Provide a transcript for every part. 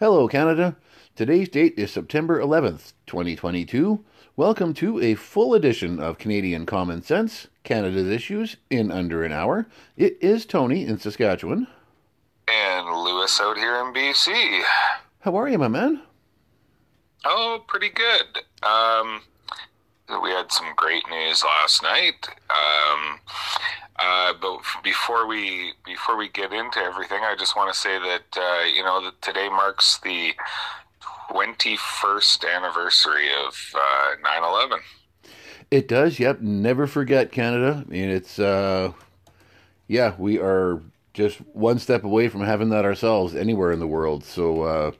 Hello, Canada. Today's date is September 11th, 2022. Welcome to a full edition of Canadian Common Sense, Canada's Issues, in under an hour. It is Tony in Saskatchewan. And Lewis out here in BC. How are you, my man? Oh, pretty good. Um, we had some great news last night. Um, uh, but before we before we get into everything, I just want to say that uh, you know that today marks the 21st anniversary of uh, 9/11. It does. Yep. Never forget Canada. I mean, it's uh, yeah, we are just one step away from having that ourselves anywhere in the world. So uh,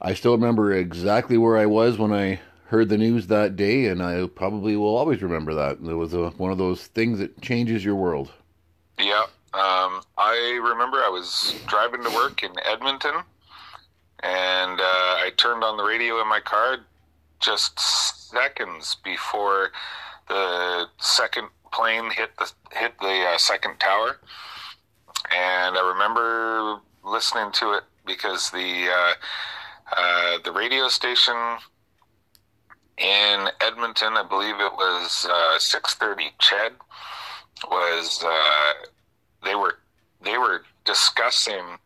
I still remember exactly where I was when I heard the news that day, and I probably will always remember that. It was a, one of those things that changes your world. Yeah. Um, I remember I was driving to work in Edmonton, and uh, I turned on the radio in my car just seconds before the second plane hit the hit the uh, second tower, and I remember listening to it because the uh, uh, the radio station in Edmonton, I believe it was uh, six thirty. CHED was uh, they were they were discussing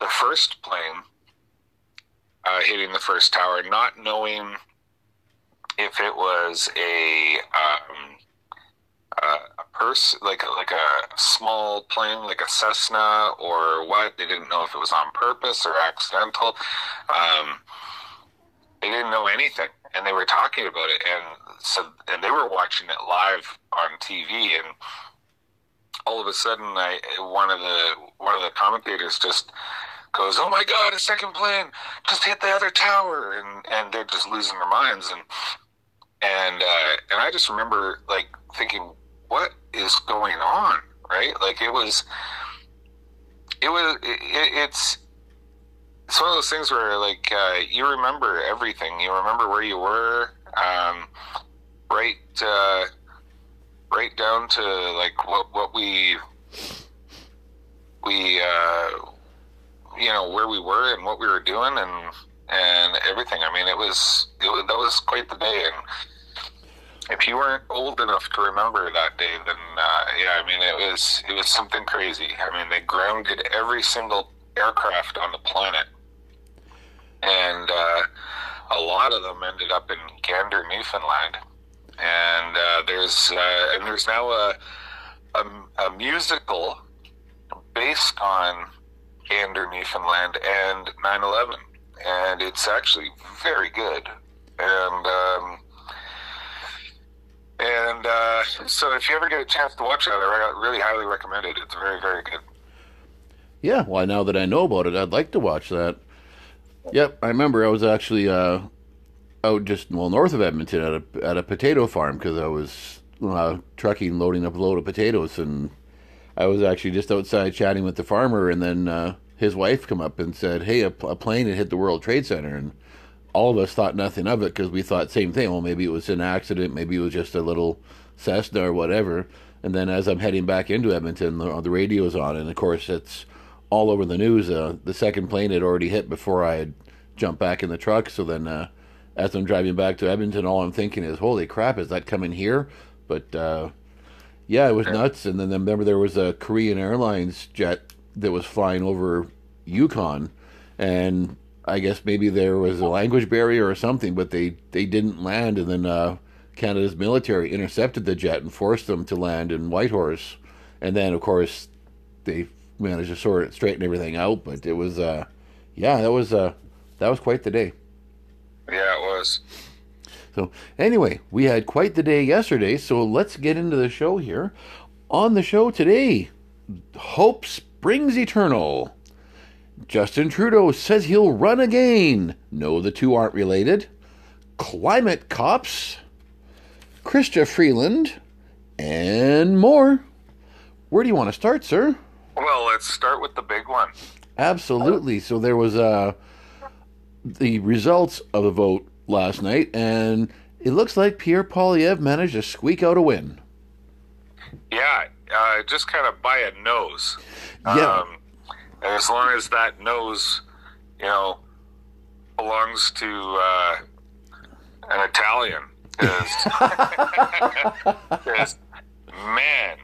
the first plane uh, hitting the first tower, not knowing if it was a um, a person like like a small plane, like a Cessna or what. They didn't know if it was on purpose or accidental. Um, they didn't know anything and they were talking about it and so and they were watching it live on TV and all of a sudden I one of the one of the commentators just goes oh my god a second plane! Just hit the other tower! And and they're just losing their minds and and uh, and I just remember like thinking what is going on? Right? Like it was it was it, it's it's one of those things where like uh, you remember everything. You remember where you were, um, right, uh, right down to like what what we we uh, you know where we were and what we were doing and and everything. I mean, it was it was that was quite the day. And if you weren't old enough to remember that day, then uh, yeah, I mean, it was it was something crazy. I mean, they grounded every single aircraft on the planet and uh, a lot of them ended up in Gander, Newfoundland. And uh, there's uh, and there's now a, a, a musical based on Gander, Newfoundland, and 9/11, and it's actually very good. And um, and uh, so if you ever get a chance to watch that, I really highly recommend it. It's very very good. Yeah, well, now that I know about it, I'd like to watch that. Yep, I remember I was actually uh, out just well north of Edmonton at a at a potato farm because I was uh, trucking, loading up a load of potatoes, and I was actually just outside chatting with the farmer, and then uh, his wife come up and said, "Hey, a, a, plane had hit the World Trade Center," and all of us thought nothing of it because we thought same thing. Well, maybe it was an accident, maybe it was just a little Cessna or whatever. And then as I'm heading back into Edmonton, the, the radio's on, and of course it's all over the news. Uh, the second plane had already hit before I had jumped back in the truck. So then, uh, as I'm driving back to Edmonton, all I'm thinking is, "Holy crap, is that coming here?" But uh, yeah, it was nuts. And then remember there was a Korean Airlines jet that was flying over Yukon, and I guess maybe there was a language barrier or something, but they they didn't land, and then uh, Canada's military intercepted the jet and forced them to land in Whitehorse, and then of course they managed to sort of straighten everything out. But it was, uh, yeah, that was uh, that was quite the day. Yeah, it was. So anyway, we had quite the day yesterday. So let's get into the show here. On the show today, hope springs eternal. Justin Trudeau says he'll run again. No, the two aren't related. Climate cops. Chrystia Freeland, and more. Where do you want to start, sir? Well, let's start with the big one. Absolutely. So there was uh, the results of the vote last night, and it looks like Pierre Poilievre managed to squeak out a win. Yeah, uh, just kind of by a nose. Yeah. Um, as long as that nose, you know, belongs to uh, an Italian. 'Cause- 'cause, man,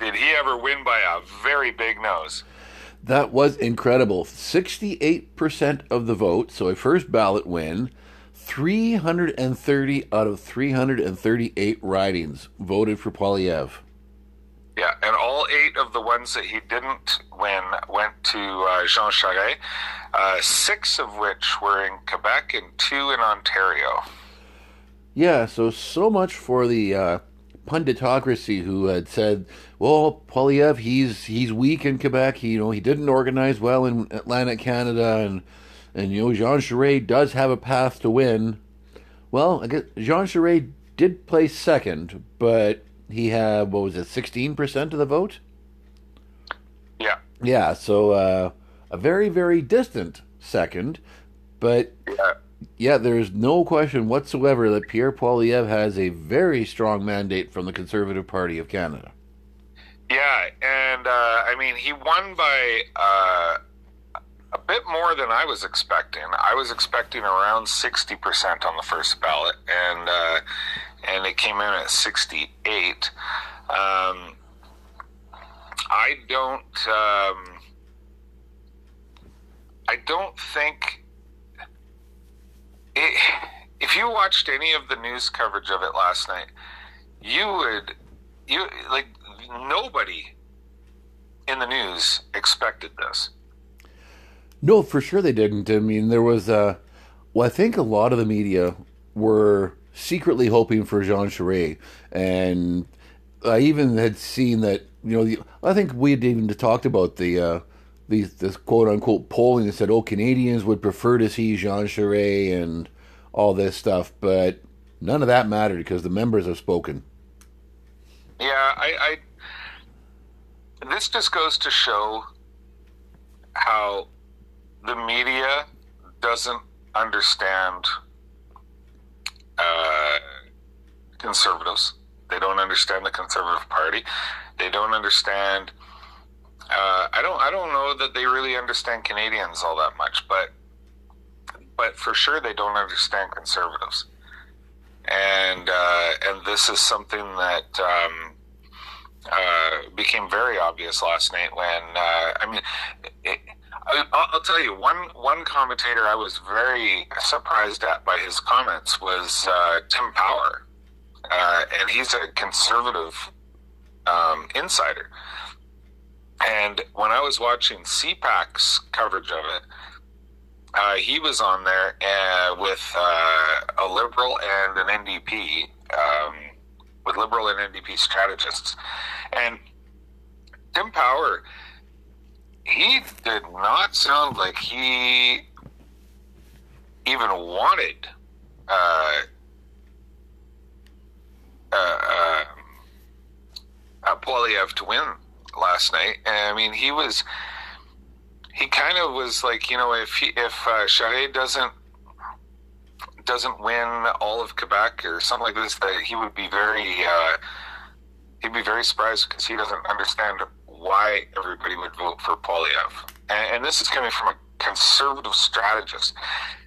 did he ever win by a very big nose? That was incredible. 68% of the vote, so a first ballot win. 330 out of 338 ridings voted for Poilievre. Yeah, and all eight of the ones that he didn't win went to uh, Jean Charest, uh, six of which were in Quebec and two in Ontario. Yeah, so so much for the uh, punditocracy who had said, "Well, Poilievre, he's he's weak in Quebec. He, you know, he didn't organize well in Atlantic Canada, and and you know, Jean Charest does have a path to win." Well, I guess Jean Charest did place second, but he had what was it, sixteen percent of the vote? Yeah, Yeah, so uh, a very very distant second, but yeah, yeah, there's no question whatsoever that Pierre Poilievre has a very strong mandate from the Conservative Party of Canada. yeah, and uh, I mean he won by uh, a bit more than I was expecting. I was expecting around sixty percent on the first ballot, and uh, and it came in at sixty-eight. Um, I don't. Um, I don't think. It, if you watched any of the news coverage of it last night, you would, you like nobody in the news expected this. No, for sure they didn't. I mean, there was, uh, well, I think a lot of the media were secretly hoping for Jean Charest, and I even had seen that. You know, I think we had even talked about the uh, these this quote unquote polling that said, "Oh, Canadians would prefer to see Jean Charest and all this stuff," but none of that mattered because the members have spoken. Yeah, I, I. This just goes to show how the media doesn't understand uh, conservatives. They don't understand the Conservative Party. They don't understand. Uh, I don't. I don't know that they really understand Canadians all that much, but but for sure they don't understand conservatives. And uh, and this is something that um, uh, became very obvious last night when uh, I mean. It, I, I'll tell you one one commentator I was very surprised at by his comments was uh, Tim Power, uh, and he's a conservative um, insider. And when I was watching CPAC's coverage of it, uh, he was on there uh, with uh, a liberal and an NDP, um, with liberal and NDP strategists, and Tim Power he did not sound like he even wanted uh, uh, uh, Poilievre to win last night. And, I mean, he was he kind of was like, you know, if he, if uh, doesn't doesn't win all of Quebec or something like this, that he would be very uh, he'd be very surprised because he doesn't understand why everybody would vote for Poilievre. And, and this is coming from a conservative strategist.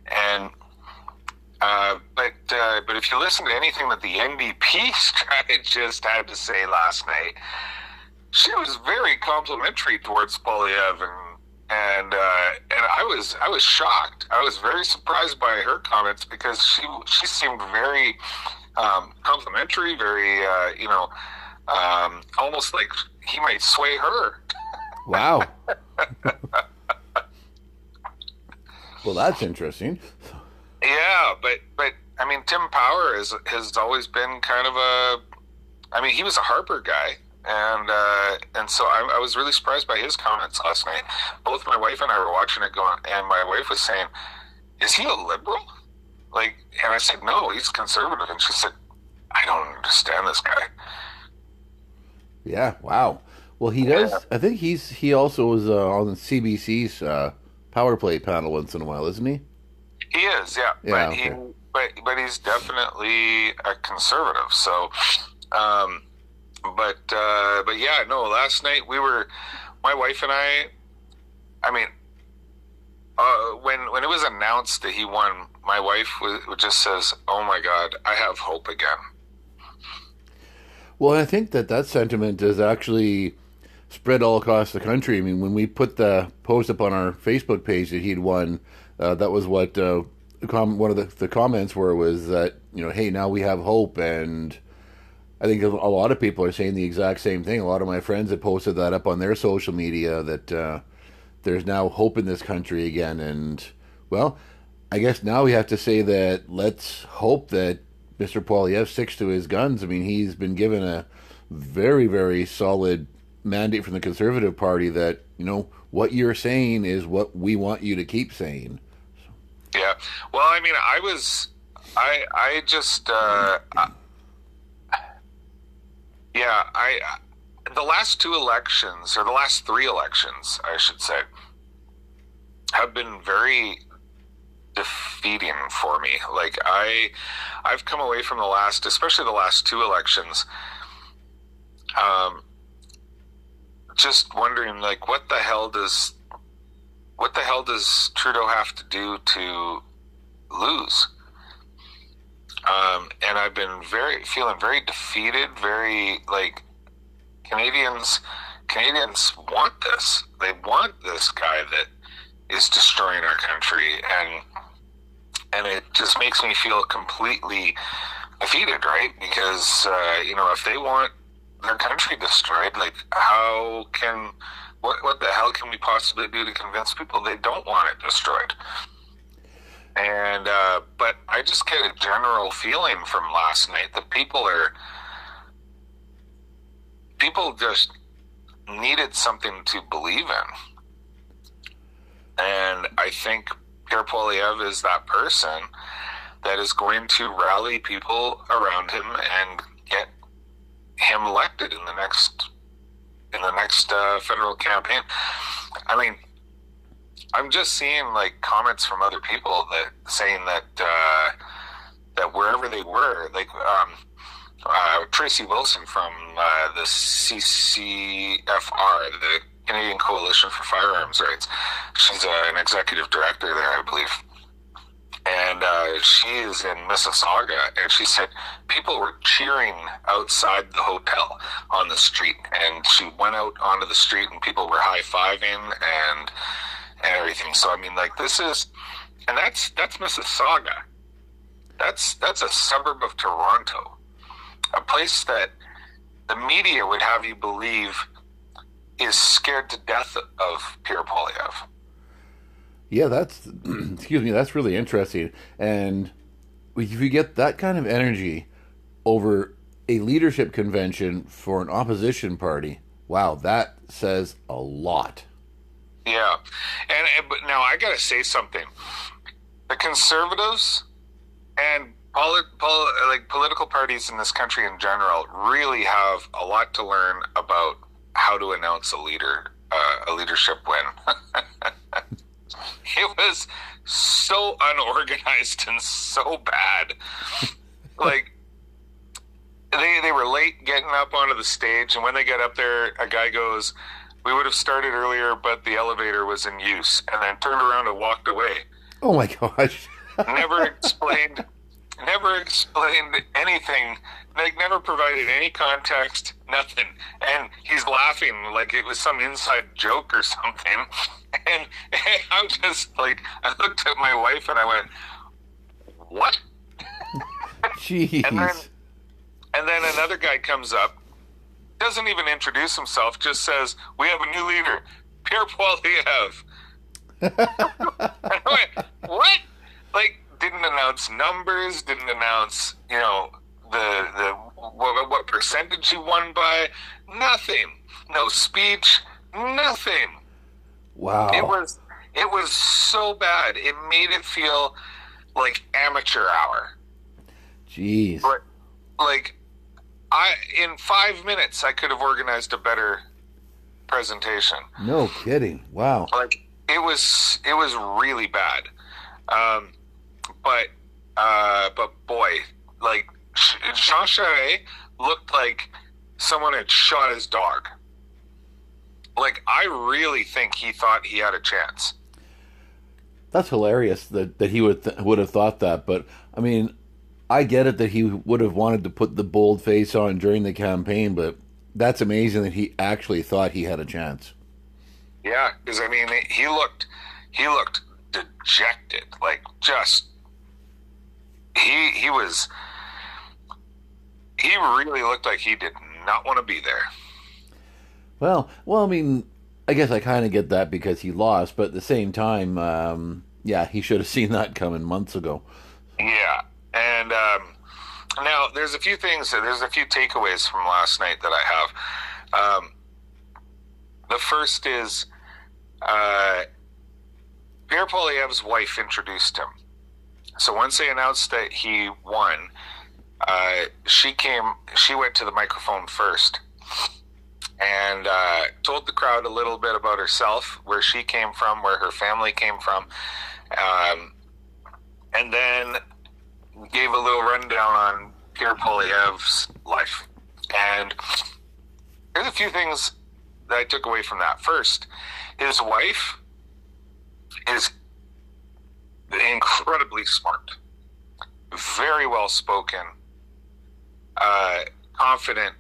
And uh, but uh, but if you listen to anything that the NDP strategist had to say last night, she was very complimentary towards Poilievre, and and uh, and I was I was shocked. I was very surprised by her comments because she she seemed very um, complimentary, very uh, you know um, almost like he might sway her. Wow. well, that's interesting. Yeah, but but I mean, Tim Power is has always been kind of a. I mean, he was a Harper guy, and uh, and so I, I was really surprised by his comments last night. Both my wife and I were watching it going, and my wife was saying, "Is he a liberal?" Like, and I said, "No, he's conservative," and she said, "I don't understand this guy." Yeah. Wow. Well, he does. I think he's he also was uh, on CBC's uh, Power Play panel once in a while, isn't he? He is, yeah, Yeah, but he, but but he's definitely a conservative. So, um, but uh, but yeah, no. Last night we were, my wife and I. I mean, uh, when when it was announced that he won, my wife was, just says, "Oh my God, I have hope again." Well, I think that that sentiment is actually spread all across the country. I mean, when we put the post up on our Facebook page that he'd won, uh, that was what uh, one of the, the comments were was that you know, hey, now we have hope, and I think a lot of people are saying the exact same thing. A lot of my friends have posted that up on their social media that uh, there's now hope in this country again, and well, I guess now we have to say that let's hope that Mr. Poilievre sticks to his guns. I mean, he's been given a very, very solid mandate from the Conservative Party that you know what you're saying is what we want you to keep saying. Yeah. Well, I mean, I was, I, I just, uh, yeah, I, the last two elections, or the last three elections, I should say, have been very defeating for me. Like I, I've come away from the last, especially the last two elections, um, just wondering like what the hell does what the hell does Trudeau have to do to lose? Um, and I've been very feeling very defeated, very like Canadians. Canadians want this. They want this guy that is destroying our country, and and it just makes me feel completely defeated, right? Because uh, you know, if they want their country destroyed, like how can what what the hell can we possibly do to convince people they don't want it destroyed? And uh, but I just get a general feeling from last night that people are people just needed something to believe in, and I think Pierre Poilievre is that person that is going to rally people around him and get him elected in the next in the next uh, federal campaign. I mean, I'm just seeing like comments from other people that saying that uh, that wherever they were, like um, uh, Tracy Wilson from uh, the CCFR, the Canadian Coalition for Firearms Rights. She's uh, an executive director there, I believe and uh, she is in Mississauga, and she said people were cheering outside the hotel on the street, and she went out onto the street, and people were high fiving and and everything. So I mean, like this is, and that's that's Mississauga. That's that's a suburb of Toronto, a place that the media would have you believe is scared to death of Pierre Poilievre. Yeah, that's excuse me. That's really interesting. And if you get that kind of energy over a leadership convention for an opposition party, wow, that says a lot. Yeah, and, and but now I got to say something. The conservatives and polit, pol, like political parties in this country in general really have a lot to learn about how to announce a leader, uh, a leadership win. it was so unorganized and so bad. like they they were late getting up onto the stage, and when they got up there, a guy goes, "We would have started earlier, but the elevator was in use," and then turned around and walked away. Oh my gosh! never explained, never explained anything. Like never provided any context, nothing. And he's laughing like it was some inside joke or something. And, and I'm just like, I looked at my wife and I went, "What?" Jeez. and then, and then another guy comes up, doesn't even introduce himself, just says, "We have a new leader, Pierre Poilievre." I "What?" Like, didn't announce numbers, didn't announce, you know, the the what, what percentage he won by, nothing. No speech, nothing. Wow. It was it was so bad. It made it feel like amateur hour. Jeez. But like I in 5 minutes I could have organized a better presentation. No kidding. Wow. Like it was it was really bad. Um but uh but boy, like Jean Charest looked like someone had shot his dog. Like, I really think he thought he had a chance. That's hilarious that, that he would th- would have thought that, but I mean, I get it that he would have wanted to put the bold face on during the campaign, but that's amazing that he actually thought he had a chance. Yeah, because I mean, he looked he looked dejected, like just he he was he really looked like he did not want to be there. Well, well, I mean, I guess I kind of get that because he lost, but at the same time, um, yeah, he should have seen that coming months ago. Yeah, now there's a few things. There's a few takeaways from last night that I have. Um, the first is uh, Pierre Poilievre's wife introduced him. So once they announced that he won, uh, she came. She went to the microphone first and uh, told the crowd a little bit about herself, where she came from, where her family came from, um, and then gave a little rundown on Pierre Poilievre's life. And there's a few things that I took away from that. First, his wife is incredibly smart, very well spoken, uh, confident,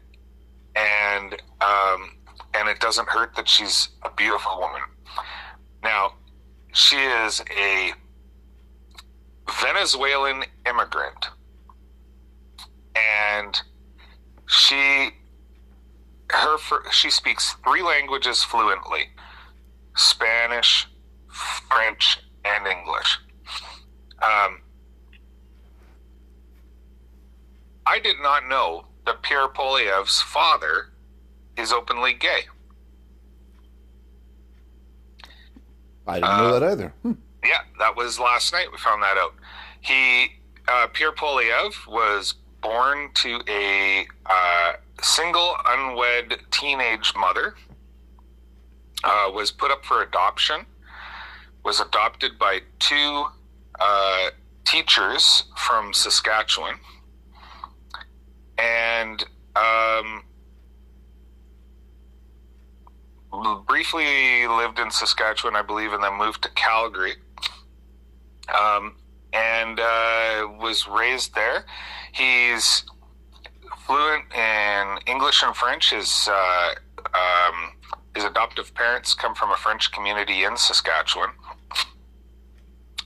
and um, and it doesn't hurt that she's a beautiful woman. Now, she is a Venezuelan immigrant, and she her she speaks three languages fluently: Spanish, French, and English. Um, I did not know that Pierre Poilievre's father is openly gay. I didn't know uh, that either. Hmm. Yeah, that was last night. We found that out. He uh, Pierre Poilievre was born to a uh, single, unwed teenage mother. Uh, was put up for adoption. Was adopted by two uh, teachers from Saskatchewan and um, briefly lived in Saskatchewan, I believe, and then moved to Calgary. Um, and uh, was raised there. He's fluent in English and French. His uh, um, his adoptive parents come from a French community in Saskatchewan.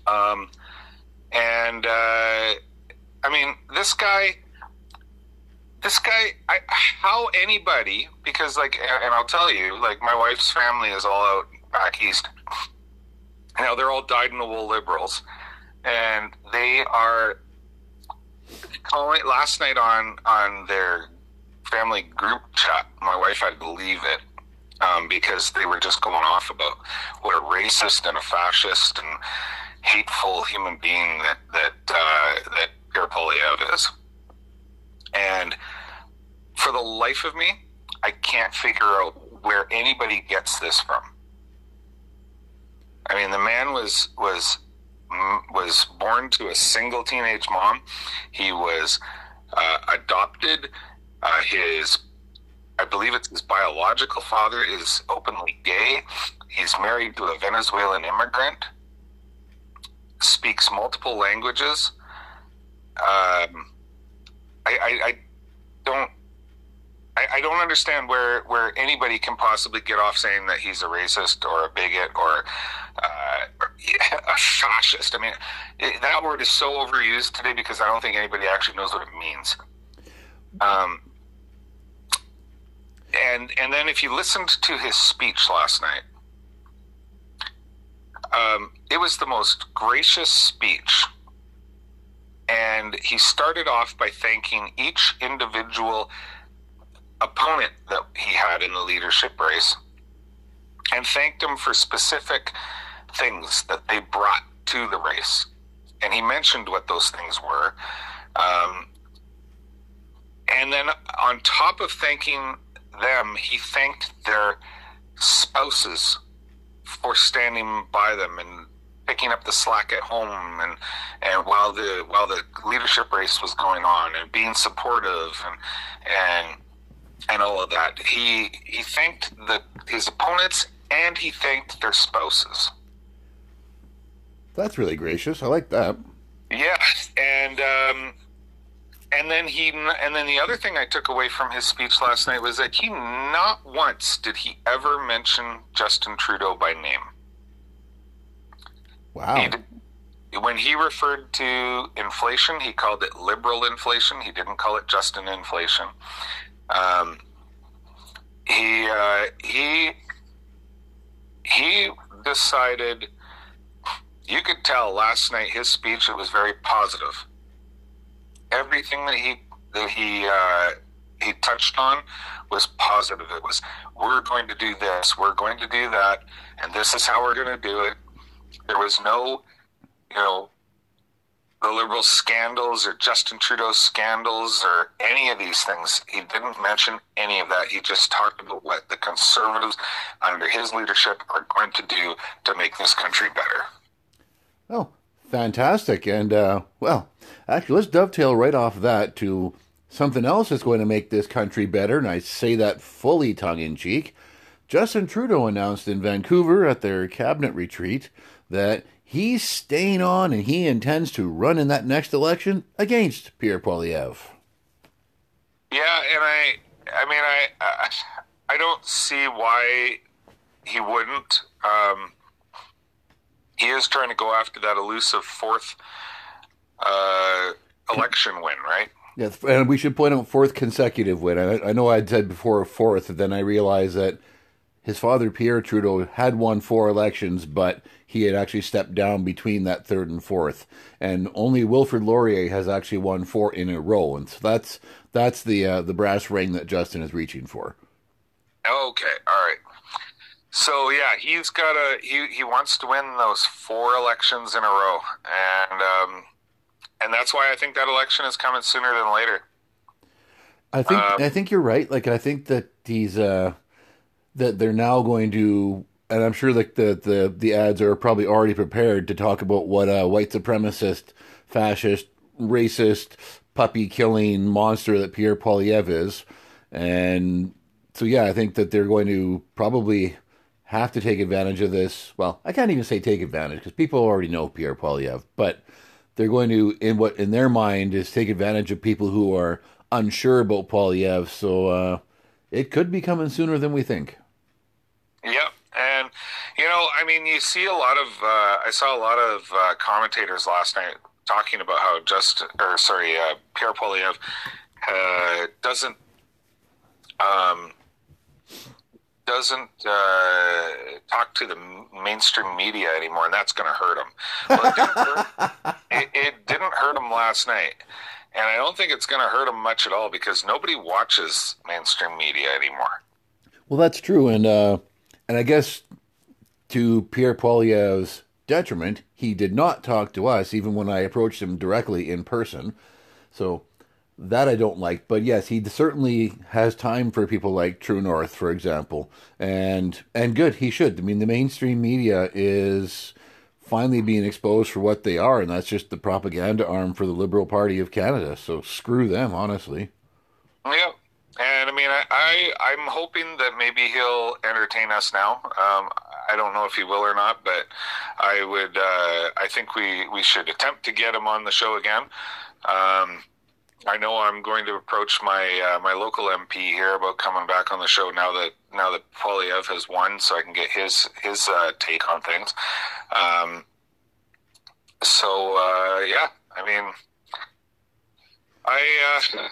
Um, and uh, I mean, this guy this guy, I, how anybody, because like, and I'll tell you, like, my wife's family is all out back east. Now they're all dyed in the wool liberals, and they are calling last night on on their family group chat. My wife had to leave it um, because they were just going off about what a racist and a fascist and hateful human being that that uh, that Pierre Poilievre is, and for the life of me, I can't figure out where anybody gets this from. I mean, the man was was was born to a single teenage mom. He was uh, adopted. Uh, his, I believe it's his biological father is openly gay. He's married to a Venezuelan immigrant. Speaks multiple languages. Um, I, I, I don't I, don't understand where where anybody can possibly get off saying that he's a racist or a bigot or, uh, a fascist. I mean, it, that word is so overused today because I don't think anybody actually knows what it means. Um, and and then if you listened to his speech last night, um, it was the most gracious speech. And he started off by thanking each individual opponent that he had in the leadership race and thanked him for specific things that they brought to the race. And he mentioned what those things were. Um, and then on top of thanking them, he thanked their spouses for standing by them and picking up the slack at home and and while the while the leadership race was going on and being supportive and and and all of that. He he thanked the his opponents and he thanked their spouses. That's really gracious. I like that. Yeah, and um, and then he and then the other thing I took away from his speech last night was that he not once did he ever mention Justin Trudeau by name. Wow. He when he referred to inflation, he called it liberal inflation. He didn't call it Justin inflation. Um, he uh, he he decided. You could tell last night his speech it was very positive. Everything that he that he uh, he touched on was positive. It was we're going to do this, we're going to do that, and this is how we're going to do it. There was no, you know, the liberal scandals or Justin Trudeau scandals or any of these things. He didn't mention any of that. He just talked about what the conservatives under his leadership are going to do to make this country better. Oh, fantastic. And, uh, well, actually, let's dovetail right off that to something else that's going to make this country better. And I say that fully tongue in cheek. Justin Trudeau announced in Vancouver at their cabinet retreat that he's staying on and he intends to run in that next election against Pierre Poilievre. Yeah, and I, I mean, I, I, I don't see why he wouldn't. Um, he is trying to go after that elusive fourth uh, election win, right? Yeah, and we should point out fourth consecutive win. I, I know I'd said before fourth, and then I realized that his father Pierre Trudeau had won four elections, but he had actually stepped down between that third and fourth, and only Wilfrid Laurier has actually won four in a row, and so that's that's the uh, the brass ring that Justin is reaching for. Okay, all right. So yeah, he's got a he he wants to win those four elections in a row, and um, and that's why I think that election is coming sooner than later. I think um, I think you're right. Like I think that he's uh that they're now going to, and I'm sure that the the the ads are probably already prepared to talk about what a white supremacist, fascist, racist, puppy killing monster that Pierre Poilievre is, and so yeah, I think that they're going to probably have to take advantage of this. Well, I can't even say take advantage because people already know Pierre Poilievre, but they're going to, in what in their mind, is take advantage of people who are unsure about Poilievre. So uh, it could be coming sooner than we think. Yep, and you know, I mean, you see a lot of. Uh, I saw a lot of uh, commentators last night talking about how just, or sorry, uh, Pierre Poilievre uh, doesn't. Um, doesn't uh, talk to the mainstream media anymore, and that's going to hurt him. Well, it, didn't hurt, it, it didn't hurt him last night, and I don't think it's going to hurt him much at all because nobody watches mainstream media anymore. Well, that's true, and uh, and I guess to Pierre Poilievre's detriment, he did not talk to us even when I approached him directly in person. So that I don't like. But yes, he certainly has time for people like True North, for example, and and good. He should. I mean, the mainstream media is finally being exposed for what they are, and that's just the propaganda arm for the Liberal Party of Canada. So screw them, honestly. Yeah. And I mean, I, I am hoping that maybe he'll entertain us now. Um, I don't know if he will or not, but I would. Uh, I think we we should attempt to get him on the show again. Um, I know I'm going to approach my uh, my local MP here about coming back on the show now that now that Poilievre has won, so I can get his his uh, take on things. Um, so uh, yeah, I mean, I uh,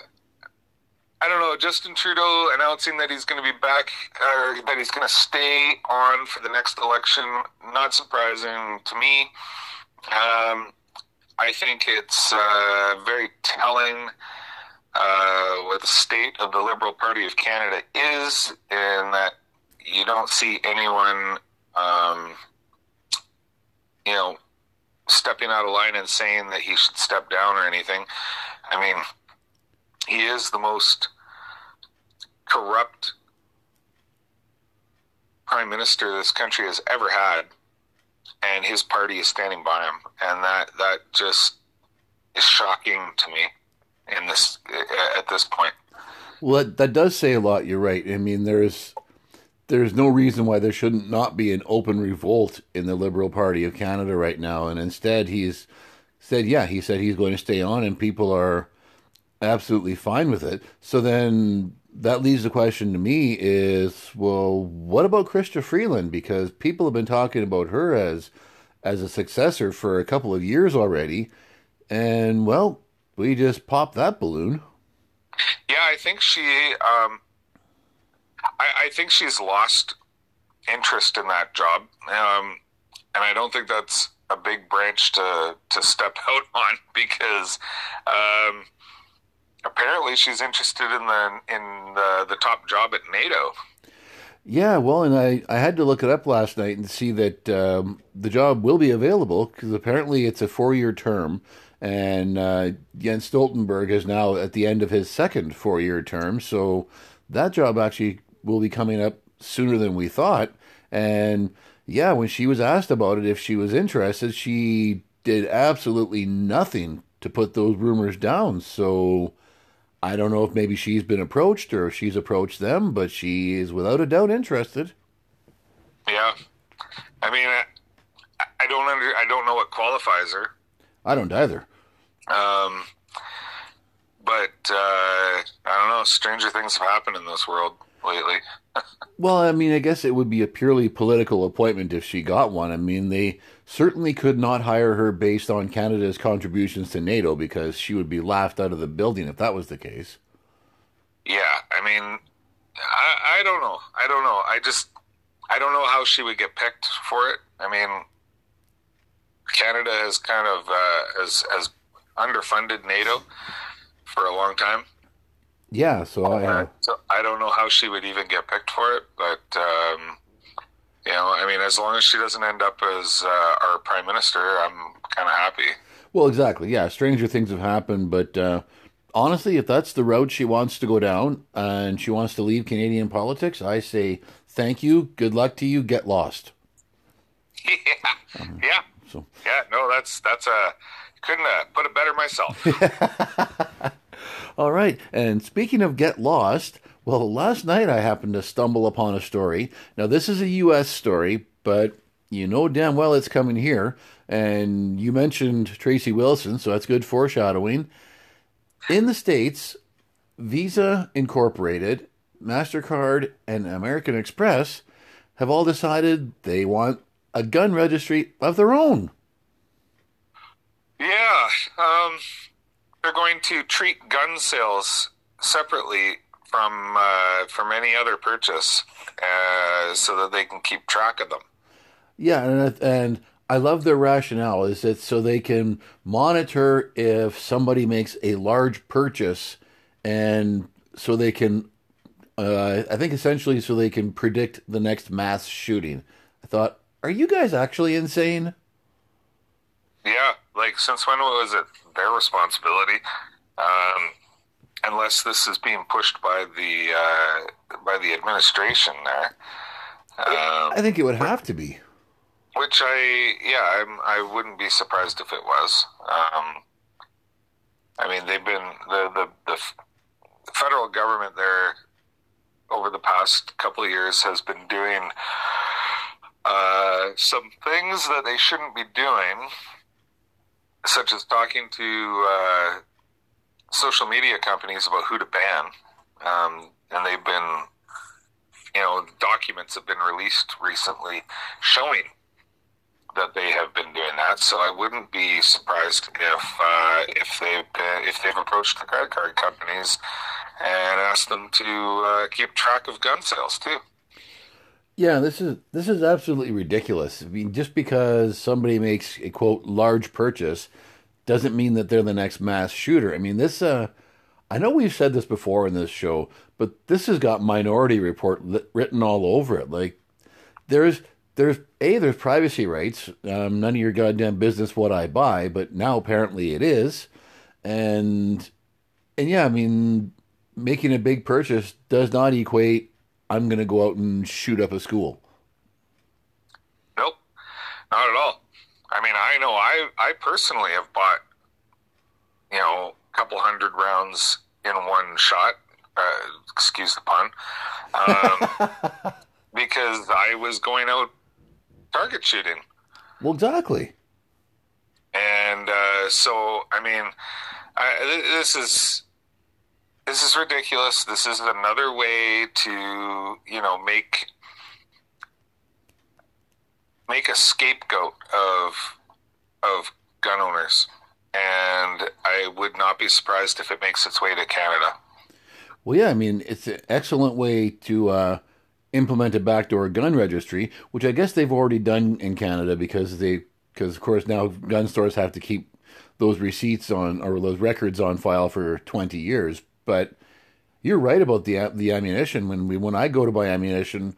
I don't know. Justin Trudeau announcing that he's going to be back, or that he's going to stay on for the next election. Not surprising to me. Um, I think it's uh, very telling uh, what the state of the Liberal Party of Canada is, in that you don't see anyone, um, you know, stepping out of line and saying that he should step down or anything. I mean, he is the most corrupt prime minister this country has ever had and his party is standing by him, and that that just is shocking to me in this at this point. Well, that, that does say a lot. You're right. I mean, there's there's no reason why there shouldn't not be an open revolt in the Liberal Party of Canada right now, and instead he's said, yeah, he said he's going to stay on, and people are absolutely fine with it. So then that leaves the question to me is, well, what about Chrystia Freeland? Because people have been talking about her as as a successor for a couple of years already, and well, we just popped that balloon. Yeah, I think she. Um, I, I think she's lost interest in that job, um, and I don't think that's a big branch to to step out on because um, apparently she's interested in the in the, the top job at NATO. Yeah, well, and I, I had to look it up last night and see that um, the job will be available because apparently it's a four year term. And uh, Jens Stoltenberg is now at the end of his second four year term. So that job actually will be coming up sooner than we thought. And yeah, when she was asked about it, if she was interested, she did absolutely nothing to put those rumors down. So I don't know if maybe she's been approached or if she's approached them, but she is without a doubt interested. Yeah, I mean, I, I don't under, I don't know what qualifies her. I don't either. Um, but uh, I don't know. Stranger things have happened in this world lately. well, I mean, I guess it would be a purely political appointment if she got one. I mean, they certainly could not hire her based on Canada's contributions to NATO because she would be laughed out of the building if that was the case. Yeah, I mean, I, I don't know. I don't know. I just I don't know how she would get picked for it. I mean, Canada has kind of uh, has has underfunded NATO for a long time. Yeah, so I uh, so I don't know how she would even get picked for it, but um, you know, I mean, as long as she doesn't end up as uh, our prime minister, I'm kind of happy. Well, exactly. Yeah, stranger things have happened, but uh, honestly, if that's the route she wants to go down and she wants to leave Canadian politics, I say thank you, good luck to you, get lost. Yeah, um, yeah. So yeah, no, that's that's a couldn't uh, put it better myself. All right. And speaking of get lost, well, last night I happened to stumble upon a story. Now, this is a U.S. story, but you know damn well it's coming here. And you mentioned Tracy Wilson, so that's good foreshadowing. In the States, Visa Incorporated, MasterCard, and American Express have all decided they want a gun registry of their own. Yeah. Um, they're going to treat gun sales separately from uh, from any other purchase, uh, so that they can keep track of them. Yeah, and and I love their rationale. Is that so they can monitor if somebody makes a large purchase, and so they can. Uh, I think essentially so they can predict the next mass shooting. I thought, are you guys actually insane? Yeah, like since when was it their responsibility? Um, unless this is being pushed by the uh, by the administration there. Um, I think it would have to be. Which I yeah I'm, I wouldn't be surprised if it was. Um, I mean they've been the, the the federal government there over the past couple of years has been doing uh, some things that they shouldn't be doing such as talking to uh, social media companies about who to ban, um, and they've been, you know, documents have been released recently showing that they have been doing that. So I wouldn't be surprised if uh, if they've if they've approached the credit card companies and asked them to uh, keep track of gun sales too. Yeah, this is this is absolutely ridiculous. I mean, just because somebody makes a quote large purchase doesn't mean that they're the next mass shooter. I mean, this uh I know we've said this before in this show, but this has got Minority Report written all over it. Like there's there's a there's privacy rights. Um, none of your goddamn business what I buy, but now apparently it is, and and yeah, I mean, making a big purchase does not equate I'm going to go out and shoot up a school. Nope, not at all. I mean, I know I I personally have bought, you know, a couple hundred rounds in one shot uh, excuse the pun, um, because I was going out target shooting. Well, exactly. And uh, so, I mean, I, this is this is ridiculous. This is another way to you know make make a scapegoat of of gun owners, and I would not be surprised if it makes its way to Canada. Well, yeah, I mean, it's an excellent way to uh, implement a backdoor gun registry, which I guess they've already done in Canada because they, because of course now gun stores have to keep those receipts on or those records on file for twenty years. But you're right about the the ammunition. When we when I go to buy ammunition,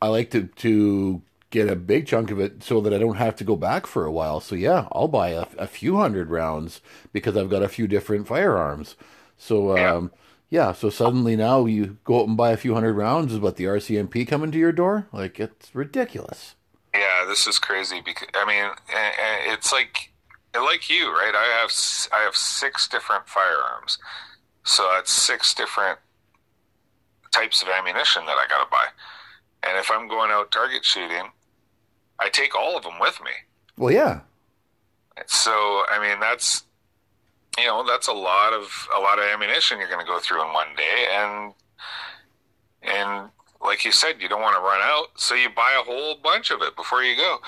I like to to get a big chunk of it so that I don't have to go back for a while. So yeah, I'll buy a, a few hundred rounds because I've got a few different firearms. So um, yeah. yeah, so suddenly now you go out and buy a few hundred rounds is what the RCMP coming to your door? Like it's ridiculous. Yeah, this is crazy because I mean, it's like like you, right? I have I have six different firearms, so that's six different types of ammunition that I got to buy. And if I'm going out target shooting, I take all of them with me. Well, yeah. So I mean, that's you know that's a lot of a lot of ammunition you're going to go through in one day, and and like you said, you don't want to run out, so you buy a whole bunch of it before you go.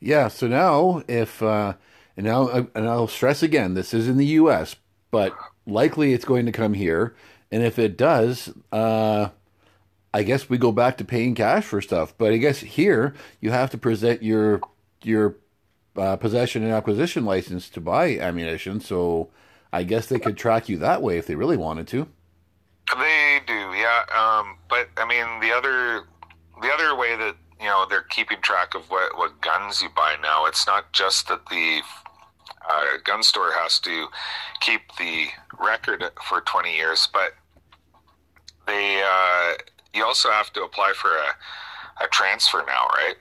Yeah. So now, if uh, and now and I'll stress again, this is in the U.S., but likely it's going to come here, and if it does, uh, I guess we go back to paying cash for stuff. But I guess here you have to present your your uh, possession and acquisition license to buy ammunition. So I guess they could track you that way if they really wanted to. They do, yeah. Um, but I mean, the other the other way that you know they're keeping track of what what guns you buy now. It's not just that the uh, gun store has to keep the record for 20 years, but they uh, you also have to apply for a, a transfer now, right?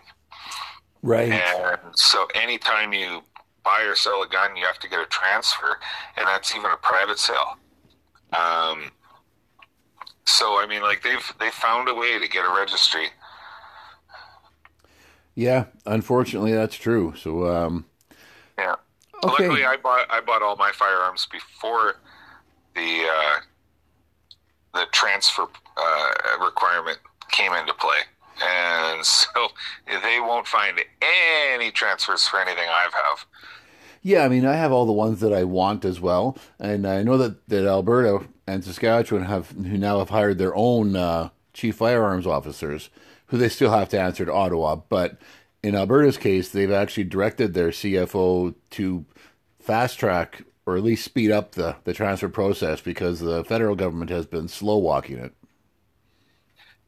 Right. And so anytime you buy or sell a gun, you have to get a transfer, and that's even a private sale. Um, so I mean, like they've they found a way to get a registry. Yeah, unfortunately, that's true. So, um, yeah. Okay. Luckily, I bought I bought all my firearms before the uh, the transfer uh, requirement came into play, and so they won't find any transfers for anything I have. Yeah, I mean, I have all the ones that I want as well, and I know that, that Alberta and Saskatchewan have who now have hired their own uh, chief firearms officers, who they still have to answer to Ottawa. But in Alberta's case, they've actually directed their CFO to fast track or at least speed up the, the transfer process because the federal government has been slow walking it.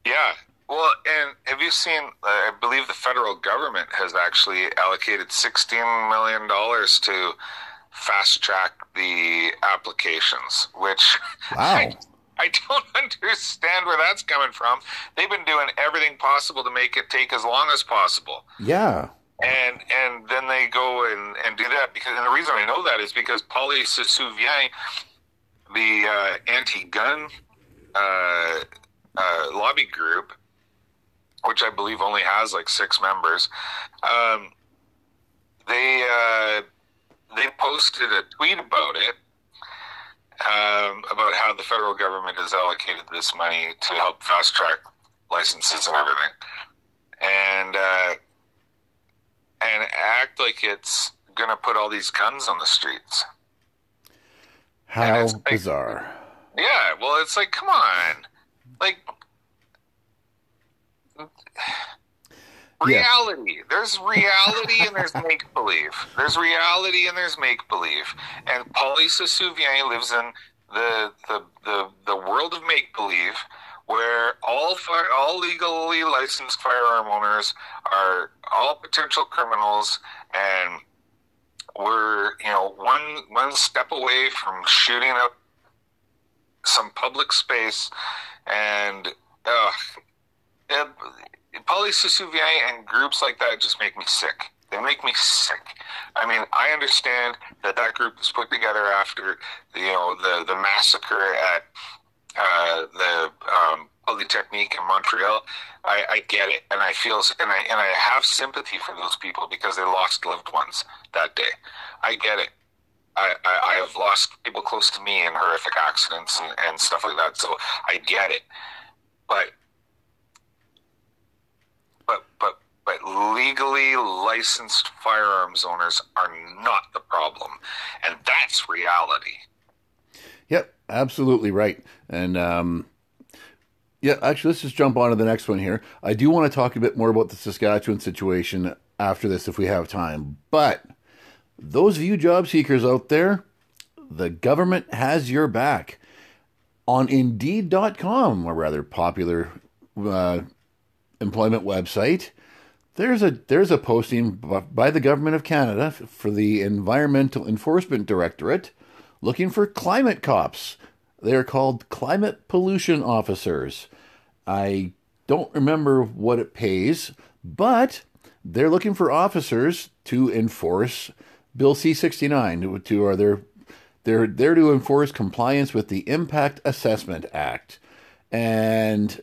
Yeah. Well, and have you seen? Uh, I believe the federal government has actually allocated $16 million to fast track the applications, which wow. I, I don't understand where that's coming from. They've been doing everything possible to make it take as long as possible. Yeah and and then they go and, and do that because and the reason I know that is because PolySeSouvient, the uh, anti-gun uh, uh, lobby group, which I believe only has like six members, um, they uh, they posted a tweet about it. Um, about how the federal government has allocated this money to help fast track licenses and everything. And uh, and act like it's going to put all these guns on the streets. How like, bizarre. Yeah, well, it's like, come on. Like, reality. There's reality and there's make believe. There's reality and there's make believe. And Poly Souvient lives in the, the, the, the world of make believe where all fire, all legally licensed firearm owners are all potential criminals, and we're you know one one step away from shooting up some public space, and uh, Police and groups like that just make me sick. They They make me sick. I mean, I understand that that group was put together after you know the the massacre at uh, the um, Polytechnique in Montreal. I, I get it, and I feel and I and I have sympathy for those people because they lost loved ones that day. I get it. I, I, I have lost people close to me in horrific accidents and, and stuff like that, so I get it. But but but but legally licensed firearms owners are not the problem, and that's reality. Yep, absolutely right. And um, yeah, actually, let's just jump on to the next one here. I do want to talk a bit more about the Saskatchewan situation after this if we have time. But those of you job seekers out there, the government has your back. On Indeed.com, a rather popular uh, employment website, there's a there's a posting by the government of Canada for the Environmental Enforcement Directorate looking for climate cops. They are called climate pollution officers. I don't remember what it pays, but they're looking for officers to enforce Bill C69 to are they're they're there to enforce compliance with the Impact Assessment Act. And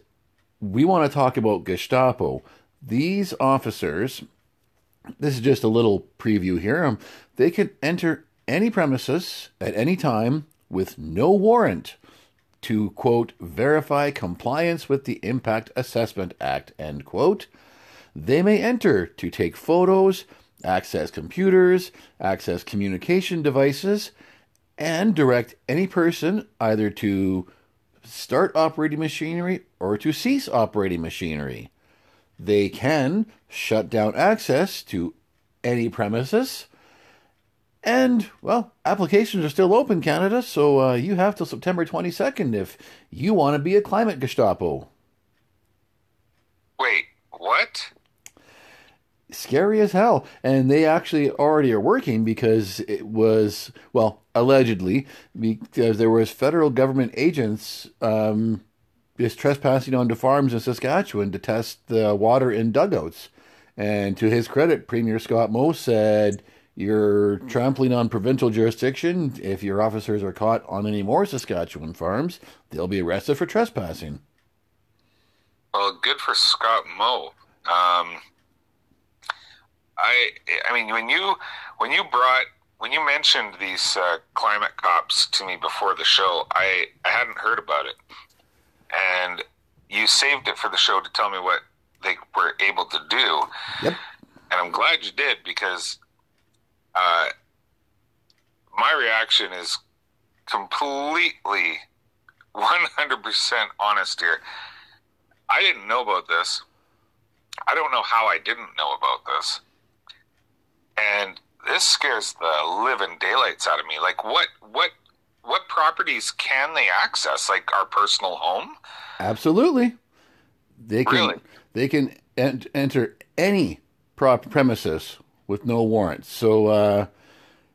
we want to talk about Gestapo. These officers, this is just a little preview here. Um, they can enter any premises at any time with no warrant to quote verify compliance with the Impact Assessment Act end quote. They may enter to take photos, access computers, access communication devices, and direct any person either to start operating machinery or to cease operating machinery. They can shut down access to any premises. And, well, applications are still open, Canada, so uh, you have till September 22nd if you want to be a climate Gestapo. Wait, what? scary as hell. And they actually already are working because it was, well, allegedly, because there was federal government agents um, just trespassing onto farms in Saskatchewan to test the water in dugouts. And to his credit, Premier Scott Moe said, You're trampling on provincial jurisdiction. If your officers are caught on any more Saskatchewan farms, they'll be arrested for trespassing. Well, good for Scott Moe. Um, I I mean when you when you brought when you mentioned these uh, climate cops to me before the show, I I hadn't heard about it, and you saved it for the show to tell me what they were able to do. Yep. And I'm glad you did because uh, my reaction is completely 100% honest here. I didn't know about this. I don't know how I didn't know about this and this scares the living daylights out of me. Like, what, what, what properties can they access? Like our personal home? Absolutely. They can. Really? They can ent- enter any prop premises with no warrant. So, uh,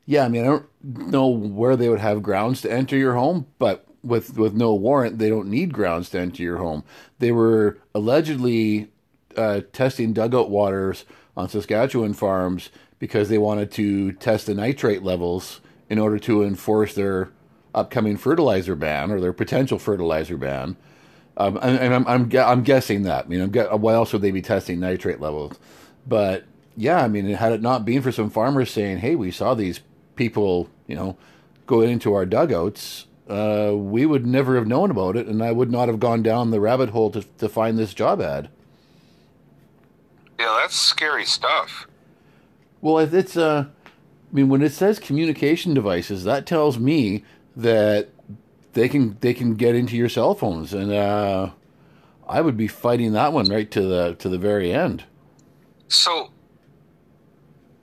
yeah, I mean, I don't know where they would have grounds to enter your home, but with with no warrant, they don't need grounds to enter your home. They were allegedly uh, testing dugout waters on Saskatchewan farms because they wanted to test the nitrate levels in order to enforce their upcoming fertilizer ban or their potential fertilizer ban. Um, and, and I'm, I'm, I'm guessing that. I mean, I'm, why else would they be testing nitrate levels? But yeah, I mean, had it not been for some farmers saying, "Hey, we saw these people, you know, go into our dugouts," uh, we would never have known about it, and I would not have gone down the rabbit hole to to find this job ad. Yeah, that's scary stuff. Well, if it's uh, I mean, when it says communication devices, that tells me that they can they can get into your cell phones, and uh, I would be fighting that one right to the to the very end. So,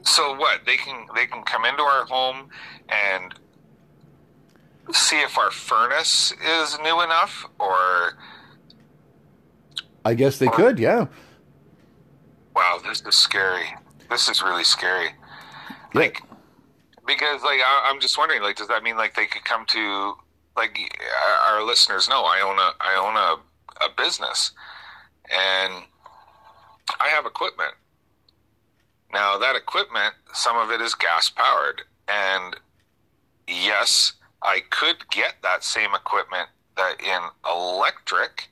so what? They can they can come into our home and see if our furnace is new enough, or I guess they or, could, yeah. Wow, this is scary this is really scary. Like, because like I, am just wondering, like, does that mean like they could come to like our listeners know I own a I own a, a business, and I have equipment, Now, that equipment, some of it is gas powered. And yes, I could get that same equipment that in electric,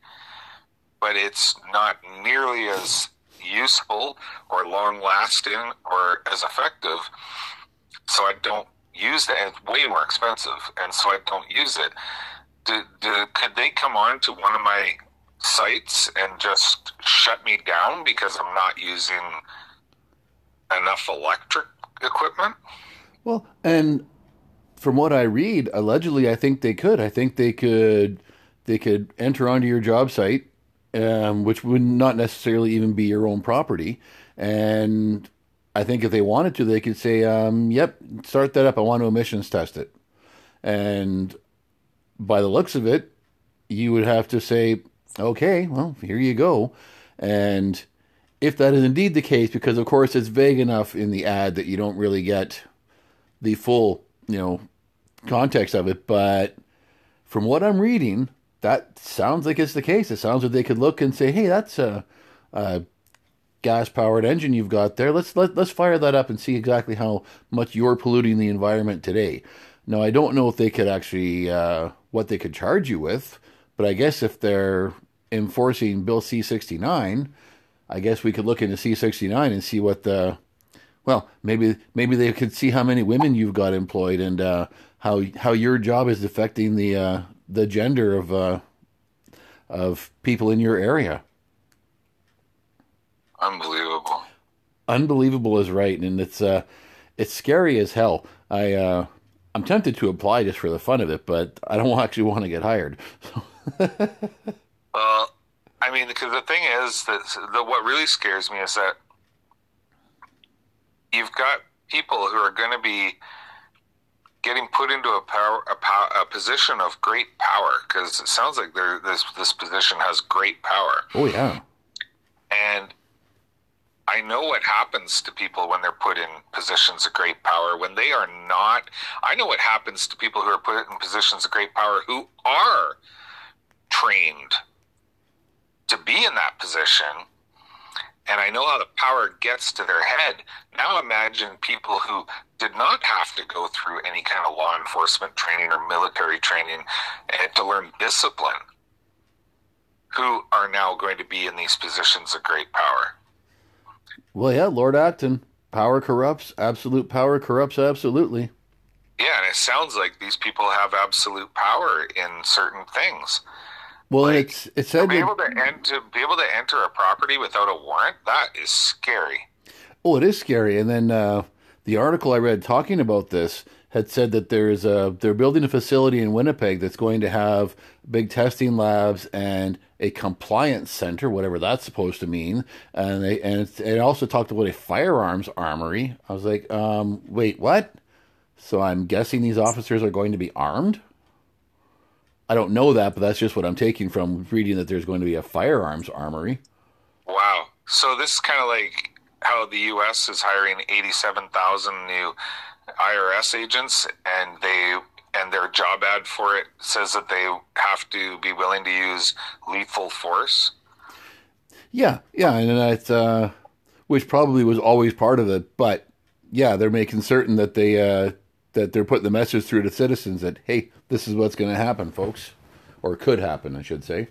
but it's not nearly as useful or long lasting or as effective. So I don't use it. It's way more expensive, and so I don't use it. Do, do, could they come on to one of my sites and just shut me down because I'm not using enough electric equipment? Well, and from what I read, allegedly, I think they could. I think they could they could enter onto your job site, um, which would not necessarily even be your own property, and I think if they wanted to, they could say, um, "Yep, start that up. I want to emissions test it," and by the looks of it, you would have to say, "Okay, well, here you go," and if that is indeed the case, because of course it's vague enough in the ad that you don't really get the full, you know, context of it, but from what I'm reading, that sounds like it's the case. It sounds like they could look and say, "Hey, that's a, a gas-powered engine you've got there. Let's let let's fire that up and see exactly how much you're polluting the environment today." Now, I don't know if they could actually uh, what they could charge you with, but I guess if they're enforcing Bill C-69 I guess we could look into C69 and see what the well, maybe maybe they could see how many women you've got employed and uh, how how your job is affecting the uh, the gender of uh, of people in your area. Unbelievable. Unbelievable is right, and it's uh, it's scary as hell. I uh, I'm tempted to apply just for the fun of it, but I don't actually want to get hired. well, I mean, because the thing is that the, what really scares me is that you've got people who are going to be getting put into a power a, power, a position of great power because it sounds like this this position has great power. Oh yeah, and I know what happens to people when they're put in positions of great power when they are not. I know what happens to people who are put in positions of great power who are trained to be in that position and I know how the power gets to their head. Now imagine people who did not have to go through any kind of law enforcement training or military training and to learn discipline, who are now going to be in these positions of great power. Well, yeah, Lord Acton, power corrupts, absolute power corrupts absolutely. Yeah, and it sounds like these people have absolute power in certain things. Well, like, it's it said to be able to, ent- to be able to enter a property without a warrant. That is scary. Oh, it is scary. And then uh, the article I read talking about this had said that there's a they're building a facility in Winnipeg that's going to have big testing labs and a compliance center, whatever that's supposed to mean. And they and it also talked about a firearms armory. I was like, um, wait, what? So I'm guessing these officers are going to be armed. I don't know that, but that's just what I'm taking from reading that there's going to be a firearms armory. Wow. So this is kind of like how the U.S. is hiring 87,000 new IRS agents, and they and their job ad for it says that they have to be willing to use lethal force. Yeah, yeah, and that's uh, which probably was always part of it, but yeah, they're making certain that they uh, that they're putting the message through to citizens that hey, this is what's going to happen, folks, or could happen, I should say.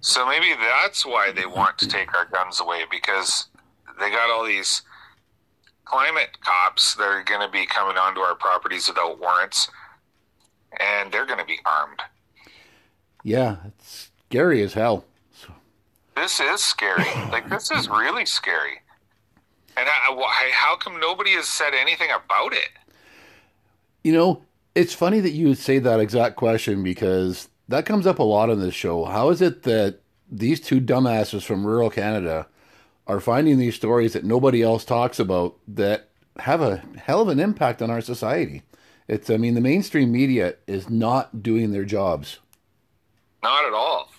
So maybe that's why they want to take our guns away because they got all these climate cops that are going to be coming onto our properties without warrants, and they're going to be armed. Yeah, it's scary as hell. This is scary. like this is really scary. And I, how come nobody has said anything about it? You know, it's funny that you say that exact question because that comes up a lot on this show. How is it that these two dumbasses from rural Canada are finding these stories that nobody else talks about that have a hell of an impact on our society? It's, I mean, the mainstream media is not doing their jobs. Not at all.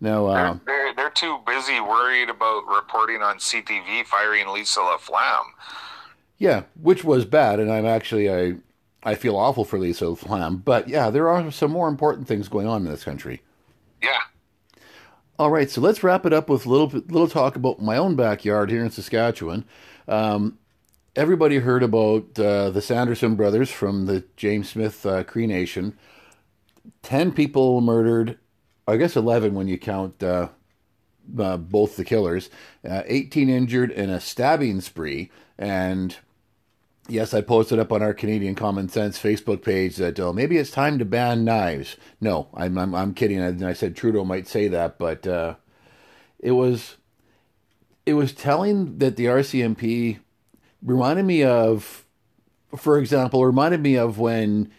No, uh, they're, they're, they're too busy worried about reporting on CTV firing Lisa LaFlamme. Yeah, which was bad, and I'm actually I I feel awful for Lisa LaFlamme, but yeah, there are some more important things going on in this country. Yeah. All right, so let's wrap it up with a little little talk about my own backyard here in Saskatchewan. Um, everybody heard about uh, the Sanderson brothers from the James Smith uh, Cree Nation. Ten people murdered, I guess eleven when you count uh, uh both the killers. Uh, eighteen injured in a stabbing spree, and yes, I posted up on our Canadian Common Sense Facebook page that oh, maybe it's time to ban knives. No, I'm I'm, I'm kidding. I, I, said Trudeau might say that, but uh, it was it was telling that the RCMP reminded me of, for example, reminded me of when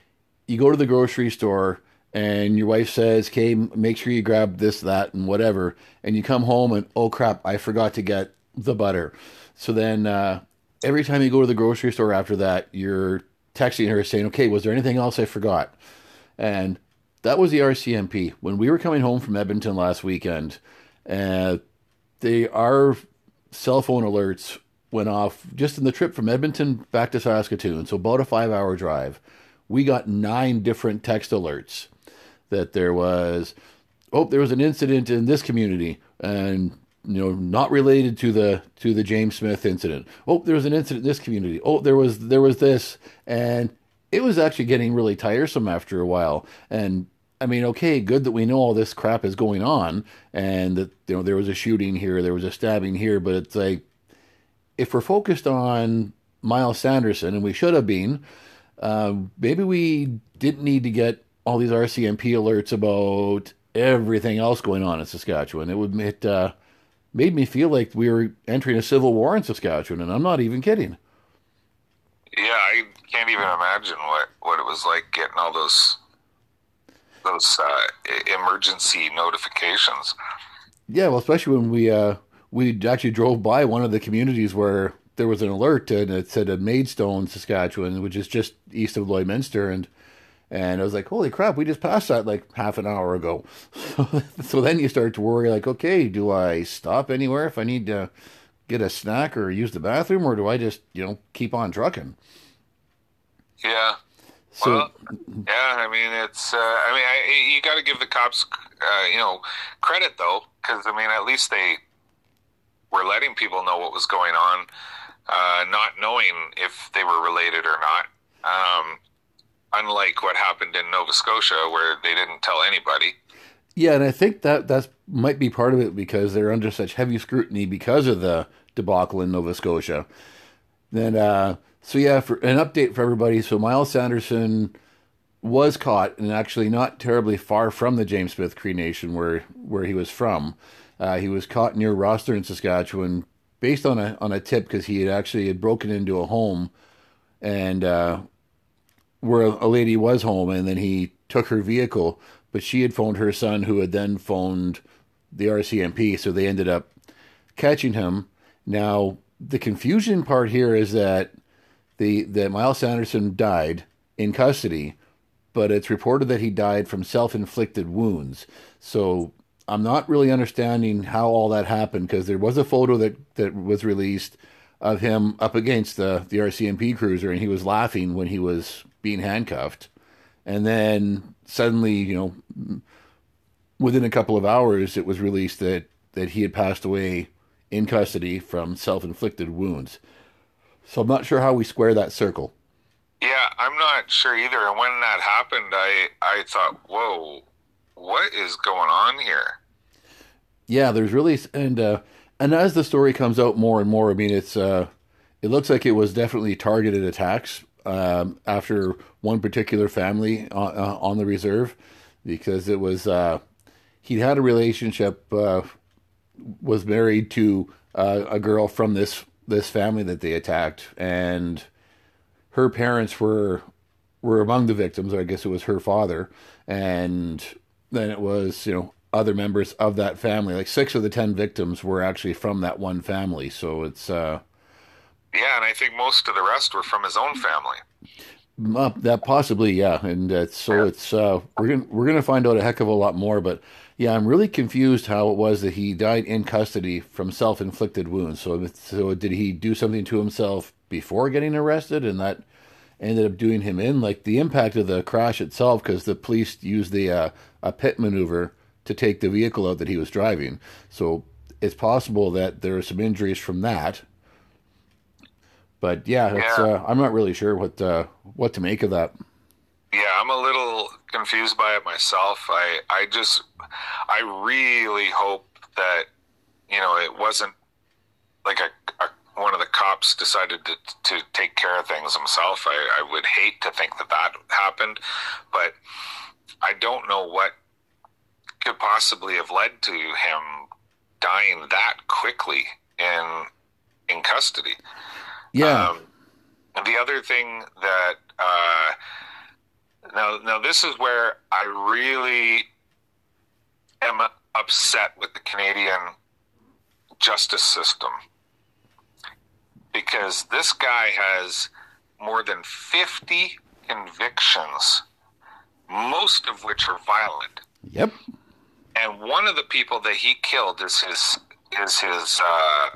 you go to the grocery store and your wife says, "Okay, make sure you grab this, that, and whatever," and you come home and oh crap, I forgot to get the butter. So then. Uh, every time you go to the grocery store after that, you're texting her saying, okay, was there anything else I forgot? And that was the RCMP. When we were coming home from Edmonton last weekend, uh, they, our cell phone alerts went off just in the trip from Edmonton back to Saskatoon, so about a five hour drive. We got nine different text alerts that there was, oh, there was an incident in this community, and you know, not related to the to the James Smith incident. Oh, there was an incident in this community. Oh, there was there was this, and it was actually getting really tiresome after a while. And I mean, okay, good that we know all this crap is going on, and that you know there was a shooting here, there was a stabbing here, but it's like if we're focused on Myles Sanderson, and we should have been, uh, maybe we didn't need to get all these RCMP alerts about everything else going on in Saskatchewan. It would it uh, made me feel like we were entering a civil war in Saskatchewan, and I'm not even kidding. Yeah, I can't even imagine what, what it was like getting all those those uh, emergency notifications. Yeah, well, especially when we uh, we actually drove by one of the communities where there was an alert and it said a Maidstone, Saskatchewan, which is just east of Lloydminster, and and I was like, holy crap, we just passed that like half an hour ago. So, then you start to worry, like, okay, do I stop anywhere if I need to get a snack or use the bathroom, or do I just, you know, keep on trucking? Yeah. So, well, yeah, I mean, it's, uh, I mean, I, you got to give the cops, uh, you know, credit though, because I mean, at least they were letting people know what was going on, uh, not knowing if they were related or not. Um, unlike what happened in Nova Scotia, where they didn't tell anybody. Yeah, and I think that that might be part of it because they're under such heavy scrutiny because of the debacle in Nova Scotia. Then, uh, so yeah, for an update for everybody. So Myles Sanderson was caught and actually not terribly far from the James Smith Cree Nation where where he was from. Uh, he was caught near Rosthern in Saskatchewan, based on a on a tip because he had actually had broken into a home and uh, where a lady was home and then he took her vehicle, but she had phoned her son who had then phoned the RCMP, so they ended up catching him. Now, the confusion part here is that the that Myles Sanderson died in custody, but it's reported that he died from self-inflicted wounds. So I'm not really understanding how all that happened because there was a photo that that was released of him up against the the RCMP cruiser, and he was laughing when he was being handcuffed, and then suddenly, you know, within a couple of hours, it was released that that he had passed away in custody from self-inflicted wounds. So I'm not sure how we square that circle. Yeah, I'm not sure either. And when that happened, I I thought, whoa, what is going on here? Yeah, there's really and uh, and as the story comes out more and more, I mean, it's uh, it looks like it was definitely targeted attacks um, after one particular family on, uh, on, the reserve because it was uh, he had a relationship uh, was married to uh, a girl from this this family that they attacked and her parents were were among the victims I guess it was her father and then it was you know other members of that family like six of the 10 victims were actually from that one family so it's uh yeah, and I think most of the rest were from his own family. Uh, that possibly, yeah, and uh, so it's uh, we're gonna we're gonna find out a heck of a lot more. But yeah, I'm really confused how it was that he died in custody from self-inflicted wounds. So so did he do something to himself before getting arrested, and that ended up doing him in? Like the impact of the crash itself, because the police used the uh, a pit maneuver to take the vehicle out that he was driving. So it's possible that there are some injuries from that. But yeah, it's, Yeah. Uh, I'm not really sure what uh, what to make of that. Yeah, I'm a little confused by it myself. I I just I really hope that you know it wasn't like a, a one of the cops decided to to take care of things himself. I, I would hate to think that that happened, but I don't know what could possibly have led to him dying that quickly in in custody. Yeah, Um, the other thing that uh, now now this is where I really am upset with the Canadian justice system. Because this guy has more than 50 convictions most of which are violent. Yep, and one of the people that he killed is his is his uh,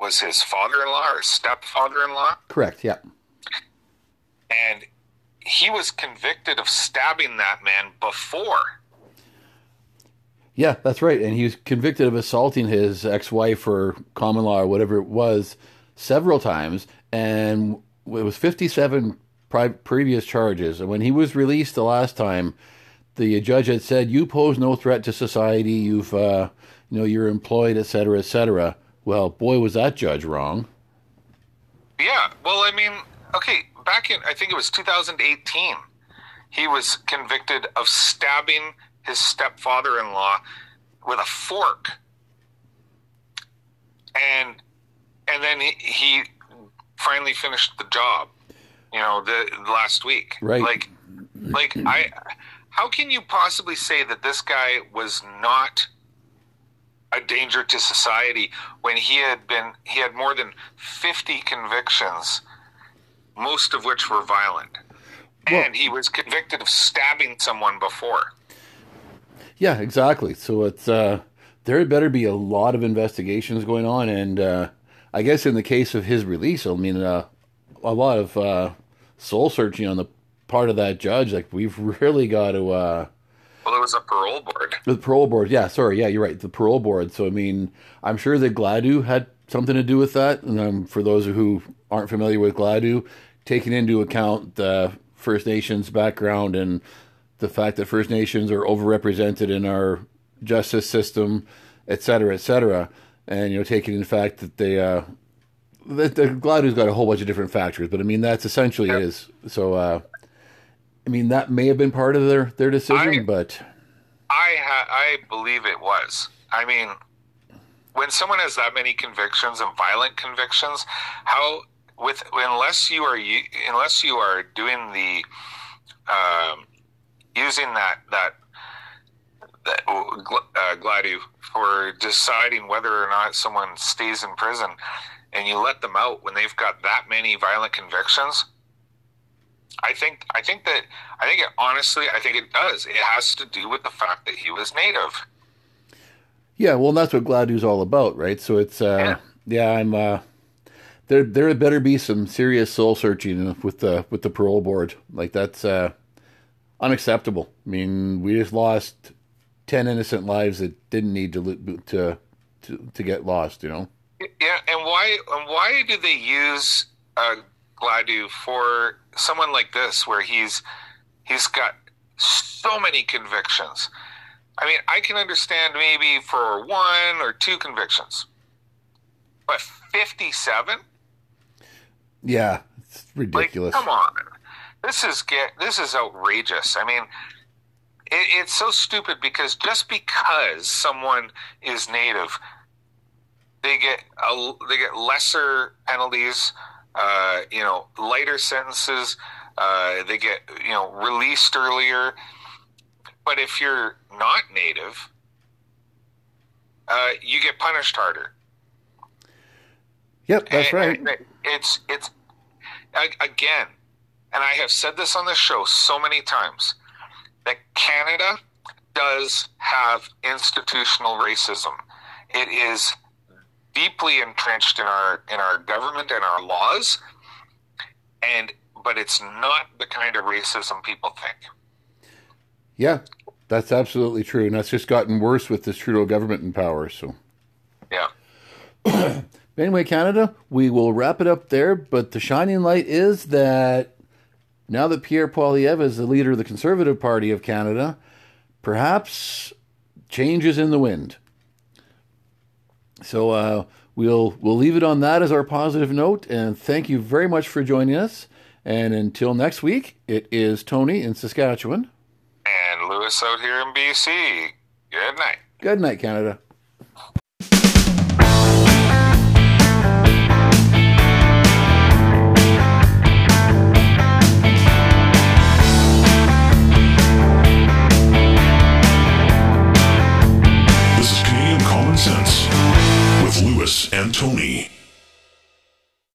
was his father-in-law or stepfather-in-law correct. Yeah, and he was convicted of stabbing that man before. yeah, that's right. And he was convicted of assaulting his ex-wife or common law or whatever it was several times, and it was 57 pri- previous charges. And when he was released the last time, the judge had said, "You pose no threat to society. You've, uh, you know, you're employed, et cetera, et cetera." Well, boy, was that judge wrong. Yeah, well, I mean, okay, back in I think it was 2018, he was convicted of stabbing his stepfather-in-law with a fork, and and then he, he finally finished the job. You know, the last week, Right. Like, like I, how can you possibly say that this guy was not? a danger to society when he had been he had more than 50 convictions most of which were violent Well- and he was convicted of stabbing someone before Yeah, exactly. So it's uh, there better be a lot of investigations going on, and uh, I guess in the case of his release, I mean, uh, a lot of uh, soul searching on the part of that judge. Like we've really got to. Uh, well it was a parole board the parole board, yeah, sorry, yeah, you're right. The parole board. So I mean, I'm sure that Gladue had something to do with that. And um, for those who aren't familiar with Gladue, taking into account the First Nations background and the fact that First Nations are overrepresented in our justice system, et cetera, et cetera, and you know, taking in the fact that they. Uh, that the Gladue's got a whole bunch of different factors, but I mean that's essentially Yep. it is. So, uh, I mean that may have been part of their their decision, I- but i ha- i believe it was i mean when someone has that many convictions and violent convictions how with unless you are unless you are doing the um, using that that that uh, Gladue for deciding whether or not someone stays in prison, and you let them out when they've got that many violent convictions. I think I think that I think it honestly I think it does. It has to do with the fact that he was native. Yeah, well, that's what Gladue's all about, right? So it's, uh, yeah, I'm, uh, there, there better be some serious soul searching with the with the parole board. Like that's uh, unacceptable. I mean, we just lost ten innocent lives that didn't need to to to, to get lost. You know? Yeah, and why and why do they use uh, Gladue for someone like this, where he's he's got so many convictions? I mean, I can understand maybe for one or two convictions, but fifty-seven. Yeah, it's ridiculous. Like, come on, this is get this is outrageous. I mean, it, it's so stupid because just because someone is native, they get a, they get lesser penalties, uh, you know, lighter sentences. Uh, they get you know released earlier. But if you're not native, uh, you get punished harder. Yep, that's And- right. and It's it's again, and I have said this on the show so many times that Canada does have institutional racism. It is deeply entrenched in our in our government and our laws, and but it's not the kind of racism people think. Yeah, That's absolutely true, and that's just gotten worse with this Trudeau government in power. So, yeah. anyway, Canada, we will wrap it up there. But the shining light is that now that Pierre Poilievre is the leader of the Conservative Party of Canada, perhaps change is in the wind. So uh, we'll we'll leave it on that as our positive note, and thank you very much for joining us. And until next week, it is Tony in Saskatchewan. And Lewis out here in BC. Good night. Good night, Canada. Antoni.